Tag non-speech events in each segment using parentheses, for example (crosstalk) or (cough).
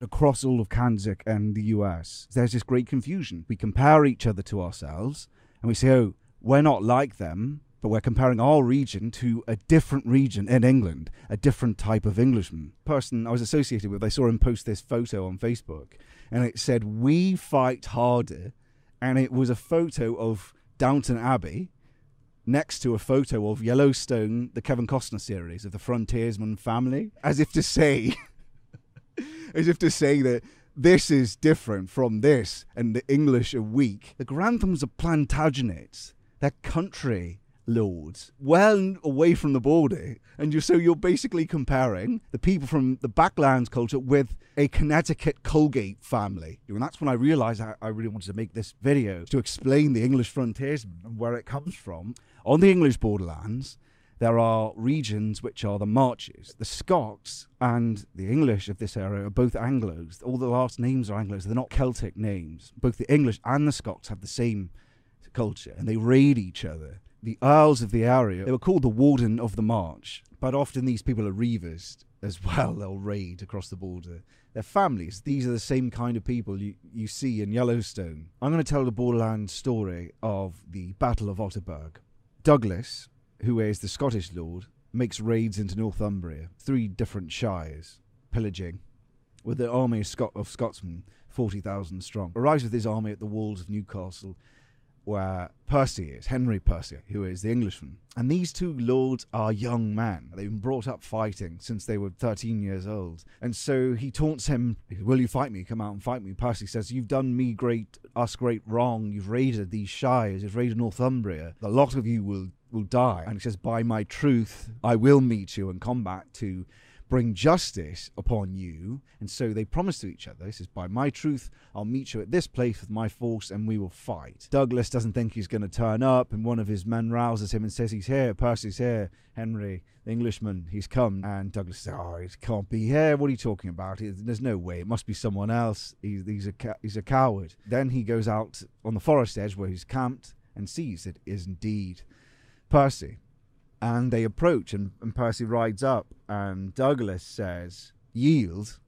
across all of Kansas and the US, there's this great confusion. We compare each other to ourselves and we say, oh, we're not like them, but we're comparing our region to a different region in England, a different type of Englishman. Person I was associated with, I saw him post this photo on Facebook and it said, We fight harder. And it was a photo of Downton Abbey next to a photo of Yellowstone, the Kevin Costner series of the frontiersman family, as if to say, (laughs) as if to say that this is different from this and the English are weak. The Granthams are Plantagenets. They're country lords, well away from the border. And you so you're basically comparing the people from the backlands culture with a Connecticut Colgate family. And that's when I realized I, I really wanted to make this video to explain the English frontiersman and where it comes from. On the English borderlands, there are regions which are the marches. The Scots and the English of this area are both Anglos. All the last names are Anglos. They're not Celtic names. Both the English and the Scots have the same culture and they raid each other. The Earls of the area, they were called the Warden of the March, but often these people are reivers as well. (laughs) They'll raid across the border. They're families. These are the same kind of people you, you see in Yellowstone. I'm going to tell the borderland story of the Battle of Otterburn. Douglas, who is the Scottish lord, makes raids into Northumbria, three different shires, pillaging, with the army of, Scot- of Scotsmen, 40,000 strong. Arrives with his army at the walls of Newcastle, where Percy is, Henry Percy, who is the Englishman. And these two lords are young men. They've been brought up fighting since they were 13 years old. And so he taunts him, Will you fight me? Come out and fight me. Percy says, You've done me great, us great wrong. You've raided these shires, you've raided Northumbria. A lot of you will, will die. And he says, By my truth, I will meet you in combat to bring justice upon you. And so they promise to each other, This is by my truth, I'll meet you at this place with my force and we will fight. Douglas doesn't think he's going to turn up, and one of his men rouses him and says, He's here, Percy's here, Henry, the Englishman, he's come. And Douglas says, Oh, he can't be here. What are you talking about? There's no way. It must be someone else. He's, he's, a, he's a coward. Then he goes out on the forest edge where he's camped and sees it is indeed Percy and they approach and, and Percy rides up and Douglas says, Yield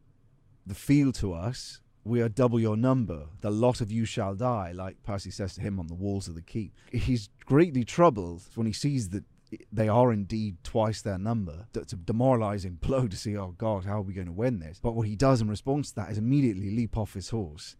the field to us, we are double your number. The lot of you shall die, like Percy says to him on the walls of the keep. He's greatly troubled when he sees that they are indeed twice their number. That's a demoralizing (laughs) blow to see, oh God, how are we going to win this? But what he does in response to that is immediately leap off his horse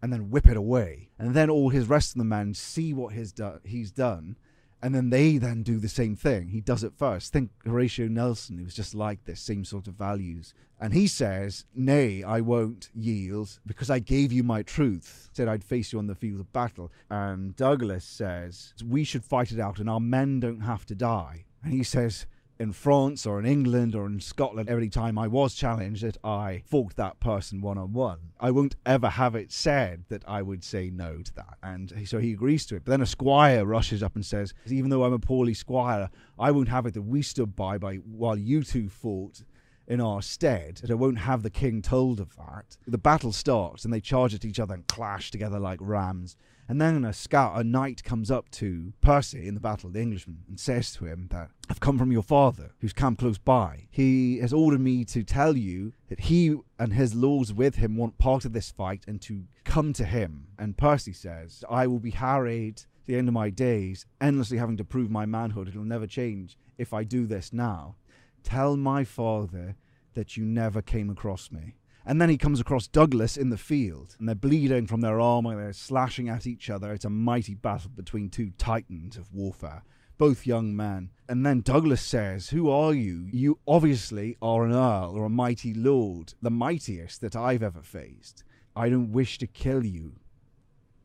and then whip it away. And then all his rest of the men see what his do- he's done and then they then do the same thing. He does it first. Think Horatio Nelson, who was just like this, same sort of values. And he says, Nay, I won't yield, because I gave you my truth. Said I'd face you on the field of battle. And Douglas says, We should fight it out, and our men don't have to die. And he says, in France or in England or in Scotland, every time I was challenged, that I fought that person one on one. I won't ever have it said that I would say no to that. And so he agrees to it. But then a squire rushes up and says, Even though I'm a poorly squire, I won't have it that we stood by, by while you two fought in our stead, that I won't have the king told of that. The battle starts and they charge at each other and clash together like rams. And then a scout, a knight, comes up to Percy in the battle, the Englishman, and says to him that I've come from your father, who's camped close by. He has ordered me to tell you that he and his lords with him want part of this fight and to come to him. And Percy says, I will be harried the end of my days, endlessly having to prove my manhood. It'll never change if I do this now. Tell my father that you never came across me. And then he comes across Douglas in the field, and they're bleeding from their armor, they're slashing at each other. It's a mighty battle between two titans of warfare, both young men. And then Douglas says, Who are you? You obviously are an earl or a mighty lord, the mightiest that I've ever faced. I don't wish to kill you.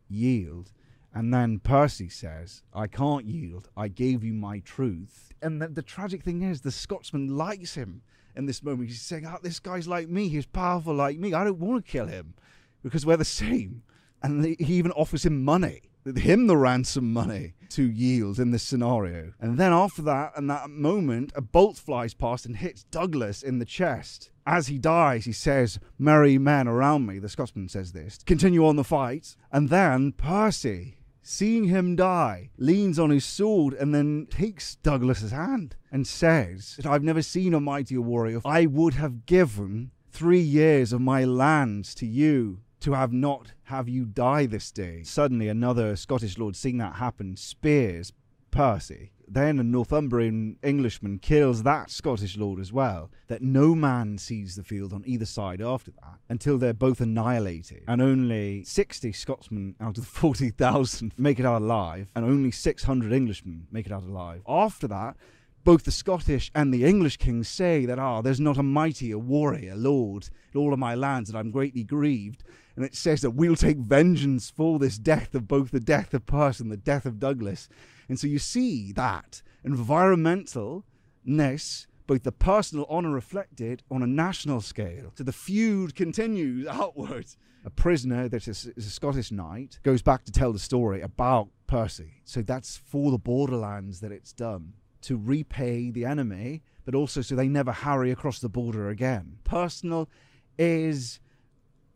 Yield. And then Percy says, I can't yield. I gave you my truth. And the, the tragic thing is, the Scotsman likes him in this moment. He's saying, oh, this guy's like me. He's powerful like me. I don't want to kill him because we're the same. And he even offers him money, him the ransom money to yield in this scenario. And then after that, and that moment, a bolt flies past and hits Douglas in the chest. As he dies, he says, Merry men around me, the Scotsman says this, continue on the fight. And then Percy, seeing him die, leans on his sword and then takes Douglas's hand and says that I've never seen a mightier warrior. I would have given three years of my lands to you to have not have you die this day. Suddenly, another Scottish lord, seeing that happen, spears Percy. Then a Northumbrian Englishman kills that Scottish lord as well. That no man sees the field on either side after that until they're both annihilated. And only 60 Scotsmen out of the 40,000 (laughs) make it out alive, and only 600 Englishmen make it out alive. After that, both the Scottish and the English kings say that, ah, there's not a mightier warrior, lord, in all of my lands, and I'm greatly grieved. And it says that we'll take vengeance for this death of both the death of Percy and the death of Douglas. And so you see that environmentalness, both the personal honour reflected on a national scale. So the feud continues (laughs) outward. A prisoner that is a Scottish knight goes back to tell the story about Percy. So that's for the borderlands that it's done to repay the enemy, but also so they never harry across the border again. Personal is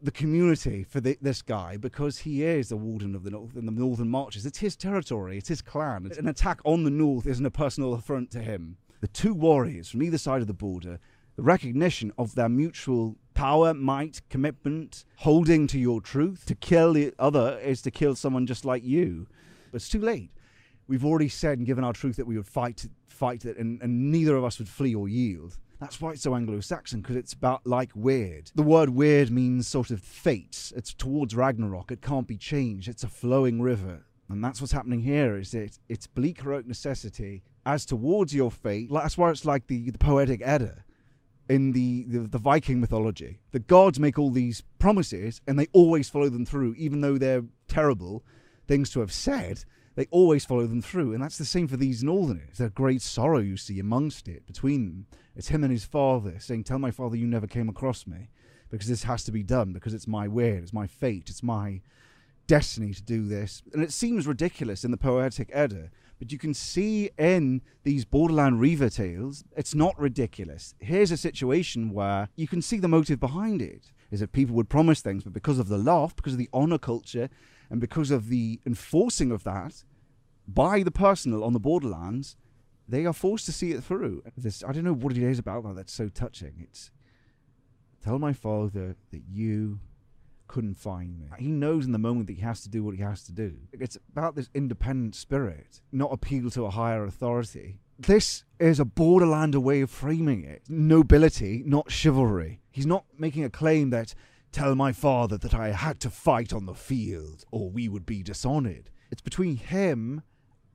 the community for the, this guy because he is the warden of the north in the northern marches. It's his territory. It's his clan. It's an attack on the north isn't a personal affront to him. The two warriors from either side of the border, the recognition of their mutual power, might, commitment, holding to your truth. To kill the other is to kill someone just like you. But it's too late. We've already said and given our truth that we would fight, fight it, and, and neither of us would flee or yield. That's why it's so Anglo-Saxon because it's about like weird. The word weird means sort of fate. It's towards Ragnarok. It can't be changed. It's a flowing river. And that's what's happening here is it it's bleak heroic necessity as towards your fate. That's why it's like the, the poetic Edda in the, the, the Viking mythology. The gods make all these promises and they always follow them through, even though they're terrible things to have said they always follow them through. And that's the same for these northerners. A great sorrow you see amongst it between them. It's him and his father saying, Tell my father you never came across me because this has to be done, because it's my will, it's my fate, it's my destiny to do this. And it seems ridiculous in the poetic Edda, but you can see in these borderland Reiver tales, it's not ridiculous. Here's a situation where you can see the motive behind it is that people would promise things, but because of the loft, because of the honor culture, and because of the enforcing of that by the personal on the borderlands, they are forced to see it through. This I don't know what it is about that that's so touching. It's tell my father that you couldn't find me. He knows in the moment that he has to do what he has to do. It's about this independent spirit, not appeal to a higher authority. This is a borderlander way of framing it. Nobility, not chivalry. He's not making a claim that Tell my father that I had to fight on the field, or we would be dishonored. It's between him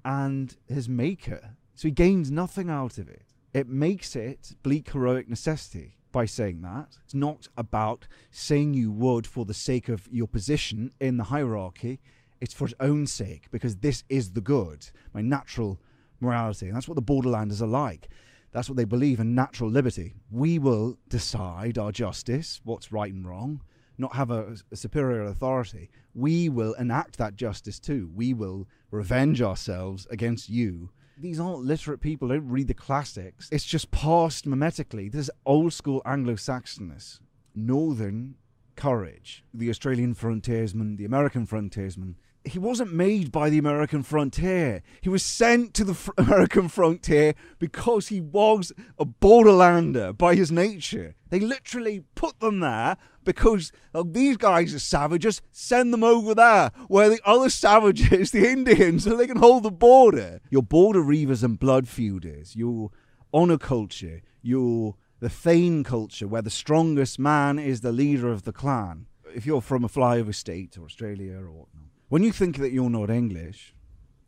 and his maker. So he gains nothing out of it. It makes it bleak heroic necessity by saying that. It's not about saying you would for the sake of your position in the hierarchy. It's for its own sake, because this is the good, my natural morality. And that's what the borderlanders are like. That's what they believe in natural liberty. We will decide our justice, what's right and wrong, not have a, a, superior authority. We will enact that justice too. We will revenge ourselves against you. These aren't literate people, don't read the classics. It's just passed mimetically. This old school Anglo Saxonness, northern courage. The Australian frontiersman, the American frontiersman, he wasn't made by the American frontier. He was sent to the fr- (laughs) American frontier because he was a borderlander by his nature. They literally put them there because oh, these guys are savages. Send them over there where the other savages, (laughs) the Indians, so they can hold the border. Your border reivers and blood feuders, your honor culture, your the Thane culture, where the strongest man is the leader of the clan. If you're from a flyover state or Australia or whatnot when you think that you're not English,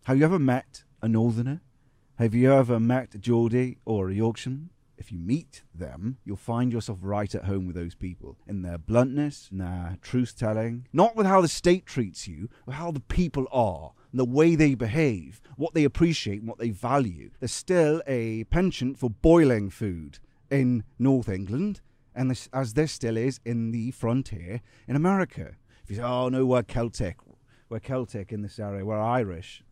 have you ever met a Northerner? Have you ever met a Geordie or a Yorkshireman? If you meet them, you'll find yourself right at home with those people in their bluntness, in their truth telling, not with how the state treats you, but how the people are, the way they behave, what they appreciate, and what they value. There's still a penchant for boiling food in North England, and this, as there still is in the frontier in America. If you say, oh no, we're Celtic, we're Celtic in this area, we're Irish,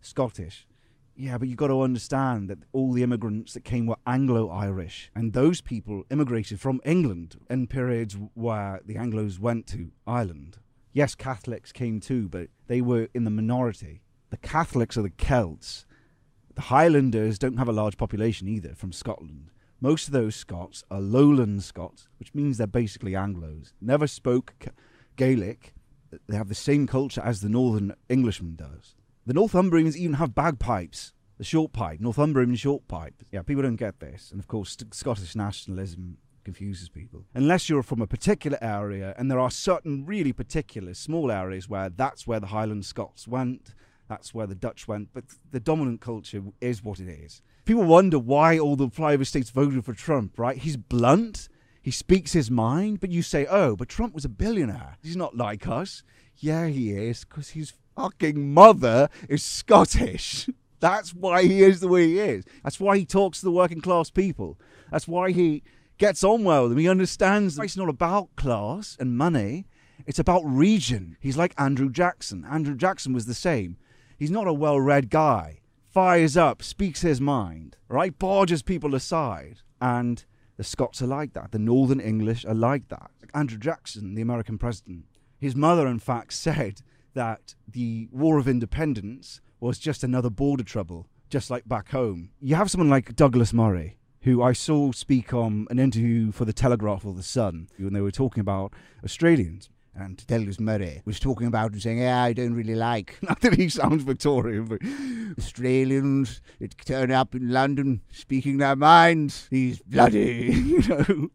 Scottish. Yeah, but you've got to understand that all the immigrants that came were Anglo Irish, and those people immigrated from England in periods where the Anglos went to Ireland. Yes, Catholics came too, but they were in the minority. The Catholics are the Celts. The Highlanders don't have a large population either from Scotland. Most of those Scots are lowland Scots, which means they're basically Anglos. Never spoke Gaelic. They have the same culture as the Northern Englishman does. The Northumbrians even have bagpipes, the short pipe, Northumbrian short pipe. Yeah, people don't get this. And of course, Scottish nationalism confuses people. Unless you're from a particular area, and there are certain really particular small areas where that's where the Highland Scots went, that's where the Dutch went, but the dominant culture is what it is. People wonder why all the flyover states voted for Trump, right? He's blunt, he speaks his mind, but you say, oh, but Trump was a billionaire. He's not like us. Yeah, he is, because his fucking mother is Scottish. (laughs) That's why he is the way he is. That's why he talks to the working class people. That's why he gets on well with them. He understands that it's not about class and money, it's about region. He's like Andrew Jackson. Andrew Jackson was the same. He's not a well read guy. Fires up, speaks his mind, right? Barges people aside. And the Scots are like that. The Northern English are like that. Andrew Jackson, the American president, his mother, in fact, said that the War of Independence was just another border trouble, just like back home. You have someone like Douglas Murray, who I saw speak on an interview for the Telegraph or the Sun when they were talking about Australians. And Douglas Murray was talking about and saying, Yeah, I don't really like. (laughs) Not that he sounds Victorian, but Australians that turn up in London speaking their minds, He's bloody, (laughs) you know.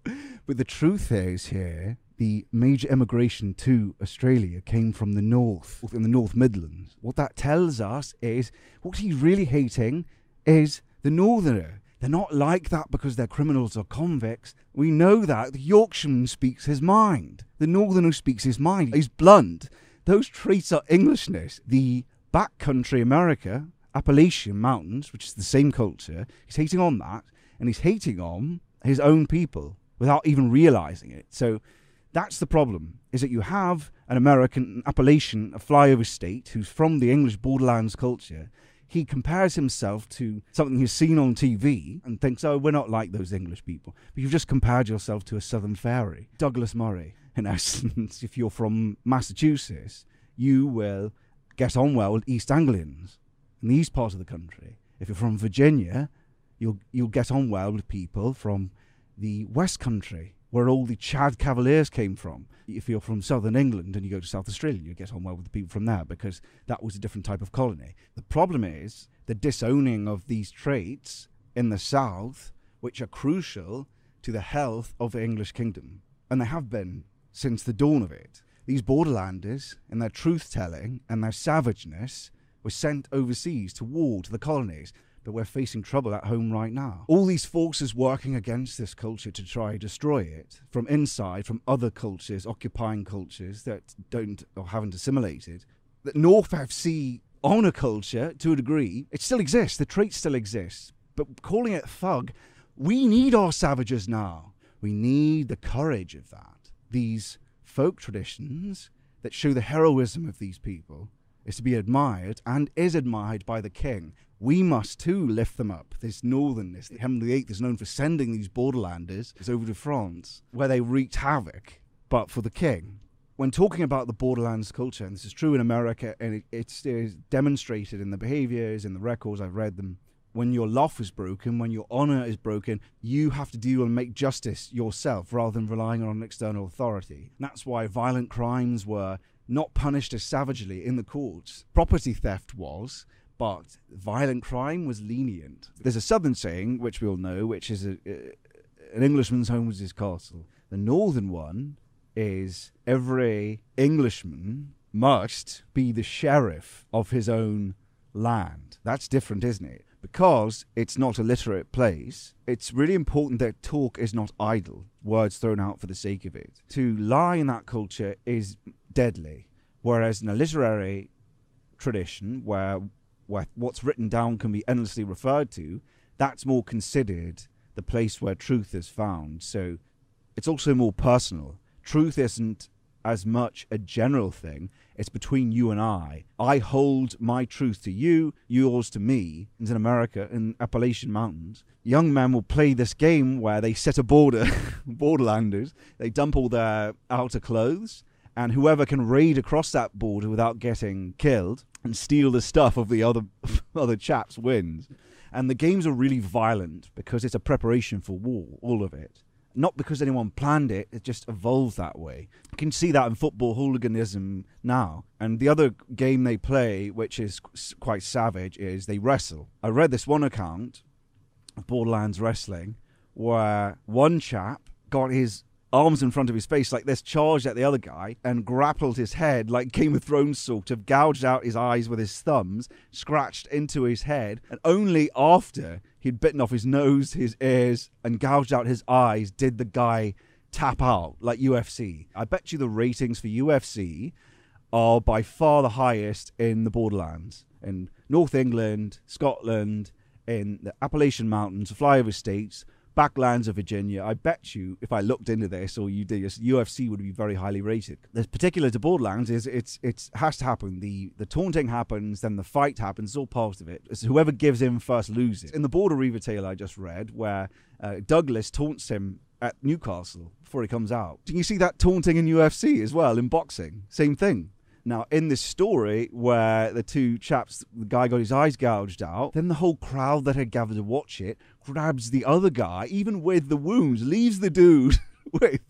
But the truth is here, the major emigration to Australia came from the north, in the North Midlands. What that tells us is what he's really hating is the northerner they're not like that because they're criminals or convicts. We know that. The Yorkshireman speaks his mind. The Northerner speaks his mind. He's blunt. Those traits are Englishness. The backcountry America, Appalachian Mountains, which is the same culture, he's hating on that, and he's hating on his own people without even realizing it. So that's the problem, is that you have an American Appalachian, a flyover state, who's from the English borderlands culture, he compares himself to something he's seen on TV and thinks, oh, we're not like those English people. But you've just compared yourself to a Southern fairy. Douglas Murray, (laughs) in essence, if you're from Massachusetts, you will get on well with East Anglians in the east part of the country. If you're from Virginia, you'll, you'll get on well with people from the West Country where all the Chad Cavaliers came from. If you're from southern England and you go to South Australia, you get on well with the people from there because that was a different type of colony. The problem is the disowning of these traits in the south, which are crucial to the health of the English kingdom. And they have been since the dawn of it. These borderlanders, in their truth telling and their savageness, were sent overseas to war to the colonies but we're facing trouble at home right now. All these forces working against this culture to try destroy it from inside, from other cultures, occupying cultures that don't or haven't assimilated. That Norf FC own a culture to a degree. It still exists. The traits still exist. But calling it thug, we need our savages now. We need the courage of that. These folk traditions that show the heroism of these people is to be admired and is admired by the king we must too lift them up. This northernness, Henry VIII is known for sending these borderlanders over to France, where they wreaked havoc, but for the king. When talking about the borderlands culture, and this is true in America, and it, it's, it's demonstrated in the behaviors, in the records, I've read them. When your love is broken, when your honor is broken, you have to deal and make justice yourself rather than relying on an external authority. And that's why violent crimes were not punished as savagely in the courts. Property theft was, but violent crime was lenient. There's a southern saying, which we all know, which is a, a, an Englishman's home was his castle. The northern one is every Englishman must be the sheriff of his own land. That's different, isn't it? Because it's not a literate place, it's really important that talk is not idle, words thrown out for the sake of it. To lie in that culture is deadly. Whereas in a literary tradition where where what's written down can be endlessly referred to, that's more considered the place where truth is found. So it's also more personal. Truth isn't as much a general thing, it's between you and I. I hold my truth to you, yours to me. In America, in Appalachian Mountains, young men will play this game where they set a border, (laughs) borderlanders, they dump all their outer clothes, and whoever can raid across that border without getting killed and steal the stuff of the other (laughs) other chaps wins. And the games are really violent because it's a preparation for war, all of it. Not because anyone planned it, it just evolved that way. You can see that in football hooliganism now. And the other game they play, which is quite savage, is they wrestle. I read this one account of Borderlands Wrestling where one chap got his arms in front of his face like this, charged at the other guy, and grappled his head like Game of Thrones sort of, gouged out his eyes with his thumbs, scratched into his head, and only after he'd bitten off his nose, his ears, and gouged out his eyes did the guy tap out like UFC. I bet you the ratings for UFC are by far the highest in the Borderlands, in North England, Scotland, in the Appalachian Mountains, flyover states, backlands of Virginia, I bet you if I looked into this or you did, UFC would be very highly rated. The particular to Borderlands is it's it has to happen. The the taunting happens, then the fight happens. It's all part of it. It's whoever gives in first loses. In the Border Reiver tale I just read, where uh, Douglas taunts him at Newcastle before he comes out. Do you see that taunting in UFC as well in boxing? Same thing. Now, in this story where the two chaps, the guy got his eyes gouged out, then the whole crowd that had gathered to watch it grabs the other guy, even with the wounds, leaves the dude (laughs) with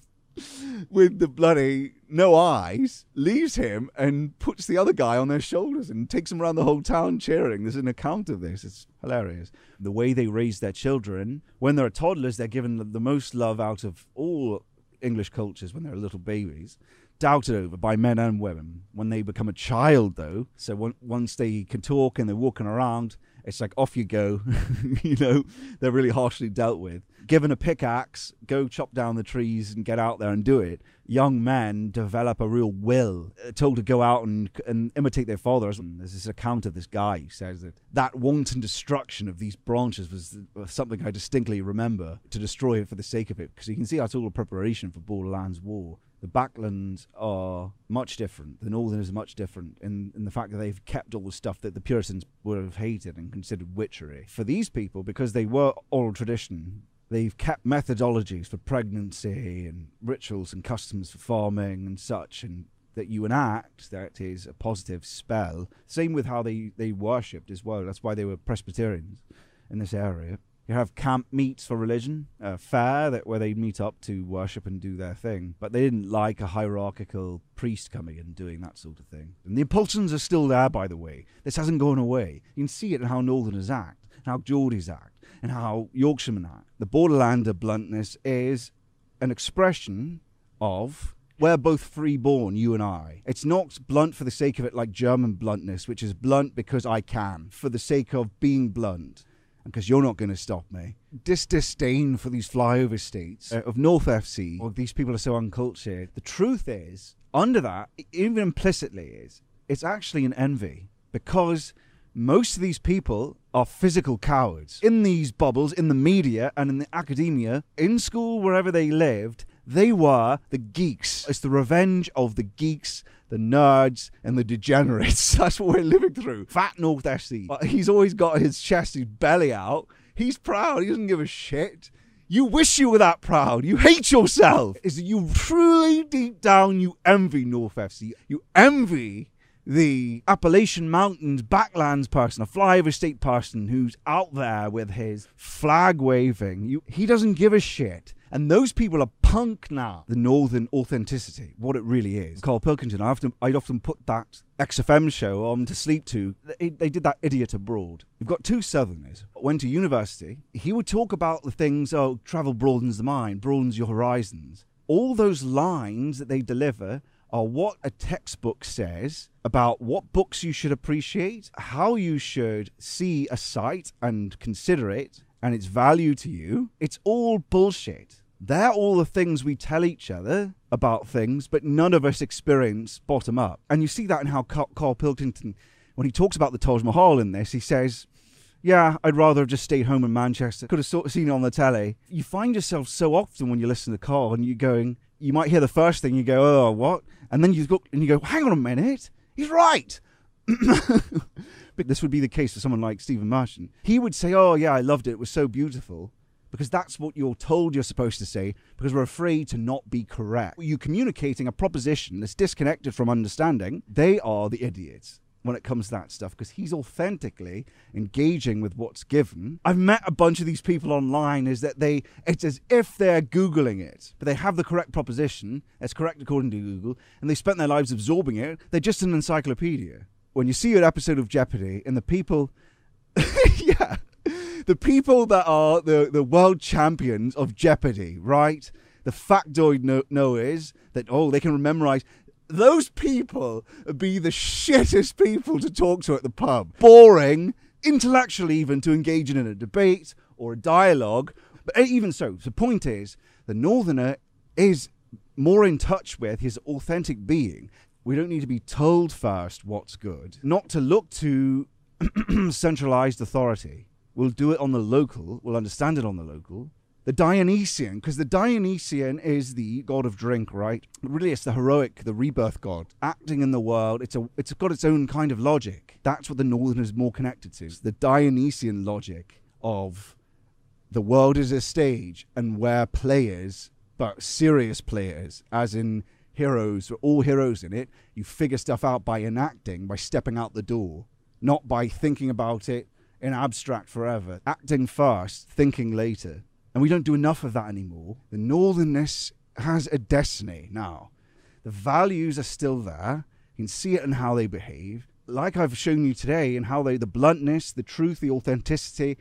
with the bloody no eyes, leaves him and puts the other guy on their shoulders and takes him around the whole town cheering. There's an account of this. It's hilarious. The way they raise their children, when they're toddlers, they're given the most love out of all English cultures when they're little babies doubted over by men and women. When they become a child, though, so once they can talk and they're walking around, it's like off you go. (laughs) you know, they're really harshly dealt with. Given a pickaxe, go chop down the trees and get out there and do it. Young men develop a real will, uh, told to go out and, and imitate their fathers. And there's this account of this guy who says that that wanton destruction of these branches was something I distinctly remember to destroy it for the sake of it. Because you can see that's all a preparation for Borderlands War the backlands are much different. The northern is much different in, in the fact that they've kept all the stuff that the Puritans would have hated and considered witchery. For these people, because they were oral tradition, they've kept methodologies for pregnancy and rituals and customs for farming and such, and that you enact that is a positive spell. Same with how they, they worshipped as well. That's why they were Presbyterians in this area. You have camp meets for religion, a fair that where they meet up to worship and do their thing. But they didn't like a hierarchical priest coming and doing that sort of thing. And the impulsions are still there, by the way. This hasn't gone away. You can see it in how Northerners act, how Geordies act, and how Yorkshiremen act. The Borderlander bluntness is an expression of we're both free-born, you and I. It's not blunt for the sake of it like German bluntness, which is blunt because I can, for the sake of being blunt because you're not going to stop me. This disdain for these flyover states uh, of Norf FC, or these people are so uncultured. The truth is, under that, even implicitly, is it's actually an envy because most of these people are physical cowards. In these bubbles, in the media and in the academia, in school, wherever they lived, they were the geeks. It's the revenge of the geeks, the nerds, and the degenerates. (laughs) That's what we're living through. Fat Norf FC. Uh, he's always got his chest, his belly out. He's proud. He doesn't give a shit. You wish you were that proud. You hate yourself. Is that you truly deep down you envy Norf FC. You envy the Appalachian Mountains backlands person, a flyover state person who's out there with his flag waving. You, he doesn't give a shit. And those people are punk now. The northern authenticity, what it really is. Carl Pilkington, I often, I'd often put that XFM show on to sleep to. They, they did that idiot abroad. You've got two southerners. Went to university. He would talk about the things, oh, travel broadens the mind, broadens your horizons. All those lines that they deliver are what a textbook says about what books you should appreciate, how you should see a site and consider it, and its value to you. It's all bullshit. They're all the things we tell each other about things, but none of us experience bottom up. And you see that in how Carl Pilkington, when he talks about the Taj Mahal in this, he says, yeah, I'd rather have just stayed home in Manchester. Could have sort of seen it on the telly. You find yourself so often when you listen to Carl and you're going, you might hear the first thing, you go, oh, what? And then you look and you go, hang on a minute, he's right. (laughs) but this would be the case for someone like Stephen Merchant. He would say, oh, yeah, I loved it. It was so beautiful because that's what you're told you're supposed to say because we're afraid to not be correct. You communicating a proposition that's disconnected from understanding, they are the idiots. when it comes to that stuff because he's authentically engaging with what's given. I've met a bunch of these people online is that they it's as if they're googling it, but they have the correct proposition, it's correct according to Google, and they spent their lives absorbing it. They're just an encyclopedia. When you see an episode of Jeopardy and the people (laughs) yeah, the people that are the the world champions of Jeopardy, right? The factoid know, is that oh they can memorize those people be the shittest people to talk to at the pub. Boring, intellectual even to engage in a debate or a dialogue. But even so, the point is, the Northerner is more in touch with his authentic being. We don't need to be told first what's good, not to look to (clears throat) centralized authority. We'll do it on the local, we'll understand it on the local, the Dionysian, because the Dionysian is the god of drink, right? Really, it's the heroic, the rebirth god, acting in the world. It's a, it's got its own kind of logic. That's what the Northern is more connected to. It's the Dionysian logic of the world is a stage, and where players, but serious players, as in heroes, all heroes in it, you figure stuff out by enacting, by stepping out the door, not by thinking about it in abstract forever. Acting first, thinking later. And we don't do enough of that anymore. The northernness has a destiny now. The values are still there. You can see it in how they behave. Like I've shown you today, in how they, the bluntness, the truth, the authenticity,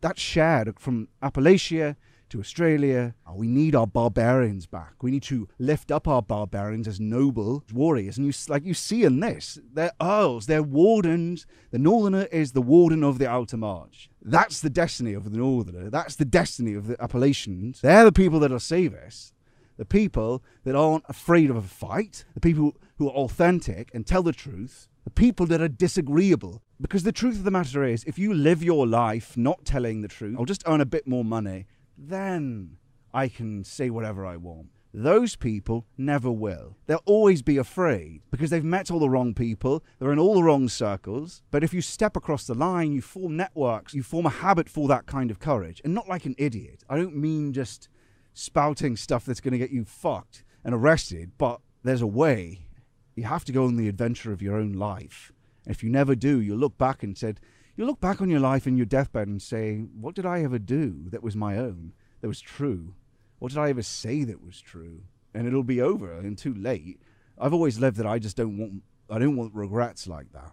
that's shared from Appalachia to Australia. We need our barbarians back. We need to lift up our barbarians as noble warriors. And you, like you see in this, they're earls, they're wardens. The Northerner is the warden of the outer march. That's the destiny of the Northerner. That's the destiny of the Appalachians. They're the people that will save us. The people that aren't afraid of a fight. The people who are authentic and tell the truth. The people that are disagreeable. Because the truth of the matter is, if you live your life not telling the truth, I'll just earn a bit more money, then I can say whatever I want. Those people never will. They'll always be afraid because they've met all the wrong people, they're in all the wrong circles. But if you step across the line, you form networks, you form a habit for that kind of courage. And not like an idiot. I don't mean just spouting stuff that's going to get you fucked and arrested, but there's a way. You have to go on the adventure of your own life. And if you never do, you'll look back and said, you look back on your life in your deathbed and say, what did I ever do that was my own, that was true? What did I ever say that was true? And it'll be over and too late. I've always lived that I just don't want I don't want regrets like that.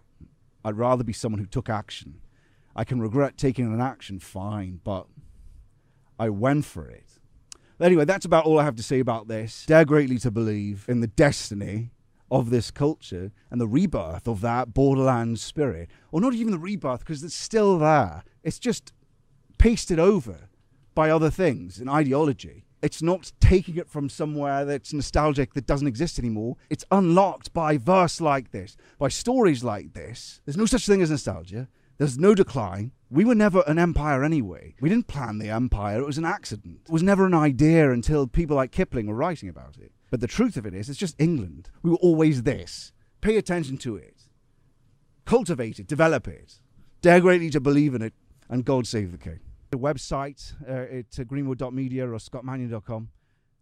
I'd rather be someone who took action. I can regret taking an action, fine, but I went for it. Anyway, that's about all I have to say about this. Dare greatly to believe in the destiny of this culture and the rebirth of that borderland spirit. Or not even the rebirth, because it's still there. It's just pasted over by other things and ideology. It's not taking it from somewhere that's nostalgic that doesn't exist anymore. It's unlocked by verse like this, by stories like this. There's no such thing as nostalgia. There's no decline. We were never an empire anyway. We didn't plan the empire. It was an accident. It was never an idea until people like Kipling were writing about it. But the truth of it is, it's just England. We were always this. Pay attention to it. Cultivate it. Develop it. Dare greatly to believe in it. And God save the king the website. Uh, it's uh, greenwood.media or scottmannion.com.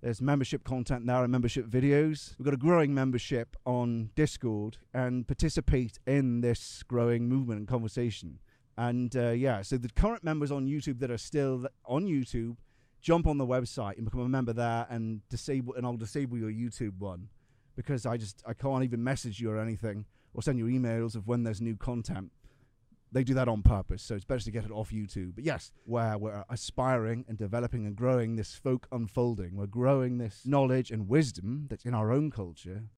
There's membership content there and membership videos. We've got a growing membership on Discord and participate in this growing movement and conversation. And uh, yeah, so the current members on YouTube that are still on YouTube, jump on the website and become a member there and disable and I'll disable your YouTube one because I just I can't even message you or anything or send you emails of when there's new content they do that on purpose. So it's better to get it off YouTube. But yes, where we're aspiring and developing and growing this folk unfolding, we're growing this knowledge and wisdom that's in our own culture